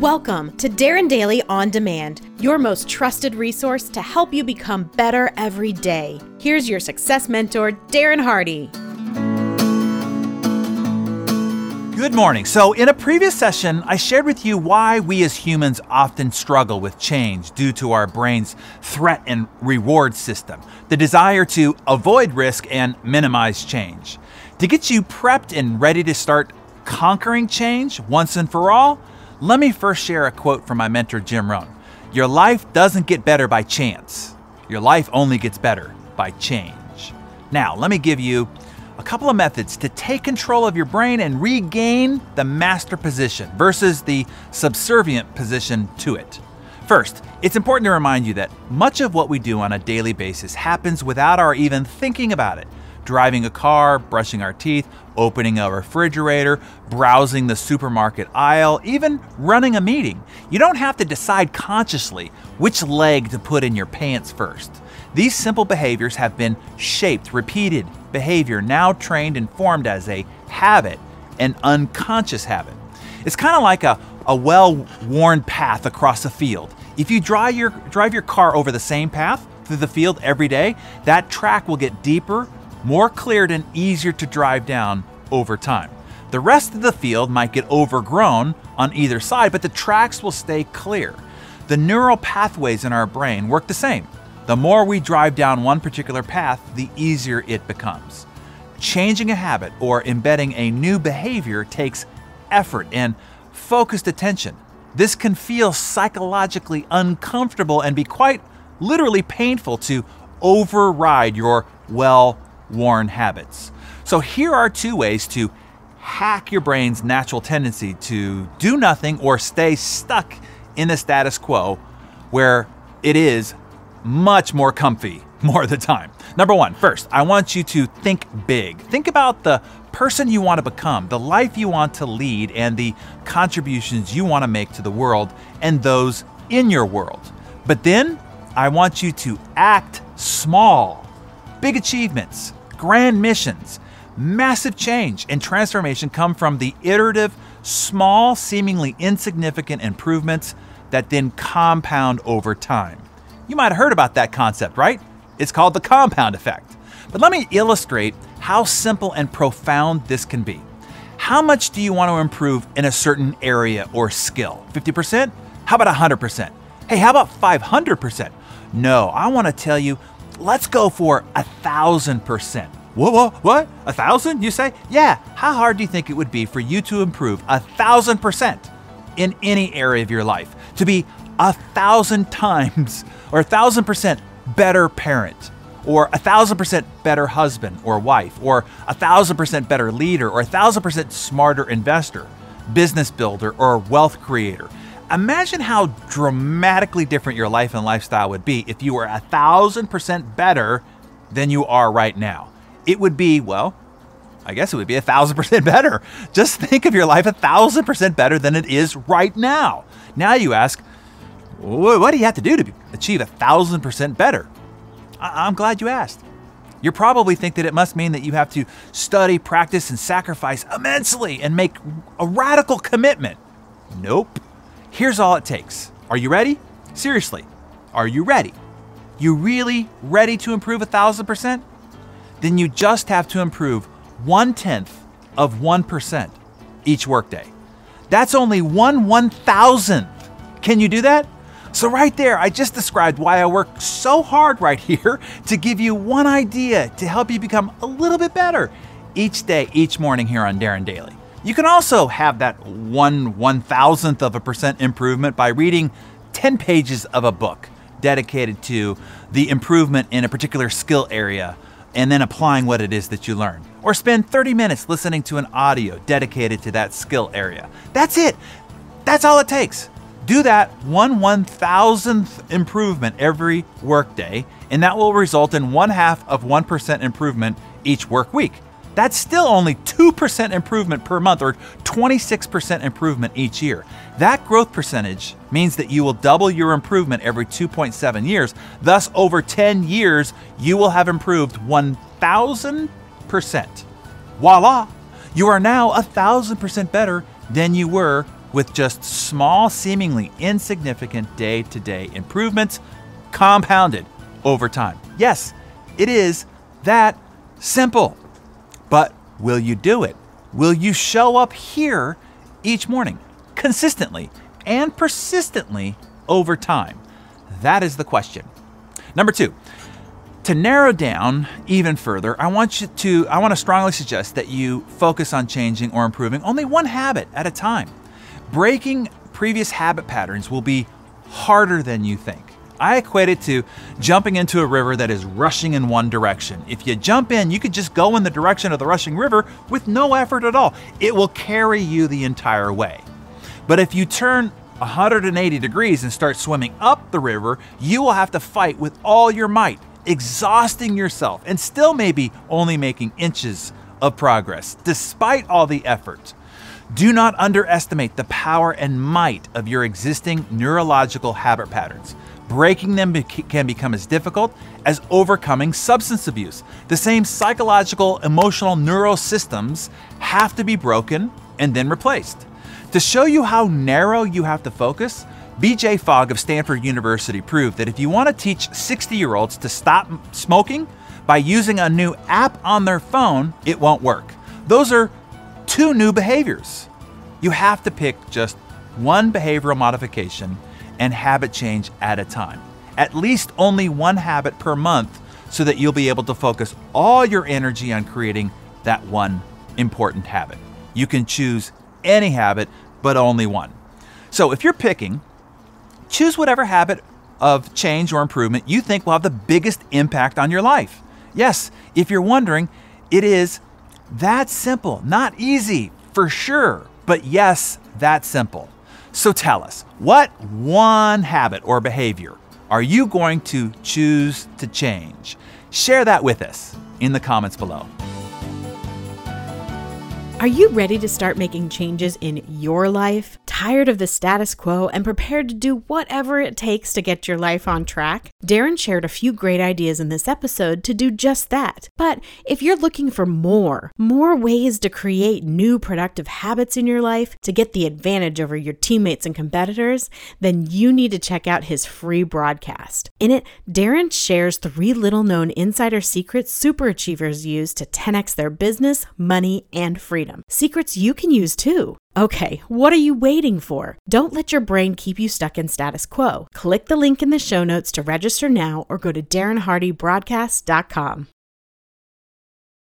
Welcome to Darren Daily On Demand, your most trusted resource to help you become better every day. Here's your success mentor, Darren Hardy. Good morning. So, in a previous session, I shared with you why we as humans often struggle with change due to our brain's threat and reward system, the desire to avoid risk and minimize change. To get you prepped and ready to start conquering change once and for all, let me first share a quote from my mentor, Jim Rohn. Your life doesn't get better by chance, your life only gets better by change. Now, let me give you a couple of methods to take control of your brain and regain the master position versus the subservient position to it. First, it's important to remind you that much of what we do on a daily basis happens without our even thinking about it. Driving a car, brushing our teeth, opening a refrigerator, browsing the supermarket aisle, even running a meeting. You don't have to decide consciously which leg to put in your pants first. These simple behaviors have been shaped, repeated behavior, now trained and formed as a habit, an unconscious habit. It's kind of like a, a well worn path across a field. If you drive your, drive your car over the same path through the field every day, that track will get deeper, more cleared, and easier to drive down over time. The rest of the field might get overgrown on either side, but the tracks will stay clear. The neural pathways in our brain work the same. The more we drive down one particular path, the easier it becomes. Changing a habit or embedding a new behavior takes effort and focused attention. This can feel psychologically uncomfortable and be quite literally painful to override your well worn habits. So, here are two ways to hack your brain's natural tendency to do nothing or stay stuck in the status quo where it is much more comfy more of the time. Number one, first, I want you to think big. Think about the person you want to become, the life you want to lead, and the contributions you want to make to the world and those in your world. But then, I want you to act small. Big achievements, grand missions, massive change, and transformation come from the iterative, small, seemingly insignificant improvements that then compound over time. You might have heard about that concept, right? It's called the compound effect. But let me illustrate how simple and profound this can be. How much do you want to improve in a certain area or skill? 50%? How about 100%? Hey, how about 500%? No, I want to tell you, let's go for a thousand percent. What, what, what? A thousand, you say? Yeah, how hard do you think it would be for you to improve a thousand percent in any area of your life? To be a thousand times or a thousand percent better parent or a thousand percent better husband or wife or a thousand percent better leader or a thousand percent smarter investor, business builder, or wealth creator. Imagine how dramatically different your life and lifestyle would be if you were a thousand percent better than you are right now. It would be, well, I guess it would be a thousand percent better. Just think of your life a thousand percent better than it is right now. Now you ask, what do you have to do to achieve a thousand percent better? I- I'm glad you asked. You probably think that it must mean that you have to study, practice, and sacrifice immensely and make a radical commitment. Nope. Here's all it takes. Are you ready? Seriously, are you ready? You really ready to improve a thousand percent? Then you just have to improve one tenth of 1% each workday. That's only one one thousandth. Can you do that? So, right there, I just described why I work so hard right here to give you one idea to help you become a little bit better each day, each morning here on Darren Daily. You can also have that one one thousandth of a percent improvement by reading 10 pages of a book dedicated to the improvement in a particular skill area and then applying what it is that you learn. Or spend 30 minutes listening to an audio dedicated to that skill area. That's it. That's all it takes. Do that one one thousandth improvement every workday, and that will result in one half of 1% improvement each work week. That's still only 2% improvement per month or 26% improvement each year. That growth percentage means that you will double your improvement every 2.7 years. Thus, over 10 years, you will have improved 1,000%. Voila! You are now 1,000% better than you were with just small, seemingly insignificant day to day improvements compounded over time. Yes, it is that simple. But will you do it? Will you show up here each morning consistently and persistently over time? That is the question. Number two, to narrow down even further, I want you to I want to strongly suggest that you focus on changing or improving only one habit at a time. Breaking previous habit patterns will be harder than you think. I equate it to jumping into a river that is rushing in one direction. If you jump in, you could just go in the direction of the rushing river with no effort at all. It will carry you the entire way. But if you turn 180 degrees and start swimming up the river, you will have to fight with all your might, exhausting yourself, and still maybe only making inches of progress, despite all the effort. Do not underestimate the power and might of your existing neurological habit patterns. Breaking them can become as difficult as overcoming substance abuse. The same psychological, emotional neural systems have to be broken and then replaced. To show you how narrow you have to focus, BJ Fogg of Stanford University proved that if you want to teach 60 year olds to stop smoking by using a new app on their phone, it won't work. Those are two new behaviors. You have to pick just one behavioral modification and habit change at a time. At least only one habit per month so that you'll be able to focus all your energy on creating that one important habit. You can choose any habit, but only one. So if you're picking, choose whatever habit of change or improvement you think will have the biggest impact on your life. Yes, if you're wondering, it is that simple. Not easy, for sure, but yes, that simple. So tell us, what one habit or behavior are you going to choose to change? Share that with us in the comments below. Are you ready to start making changes in your life? Tired of the status quo and prepared to do whatever it takes to get your life on track? Darren shared a few great ideas in this episode to do just that. But if you're looking for more, more ways to create new productive habits in your life to get the advantage over your teammates and competitors, then you need to check out his free broadcast. In it, Darren shares three little known insider secrets superachievers use to 10x their business, money, and freedom freedom. Secrets you can use too. Okay, what are you waiting for? Don't let your brain keep you stuck in status quo. Click the link in the show notes to register now or go to DarrenHardyBroadcast.com.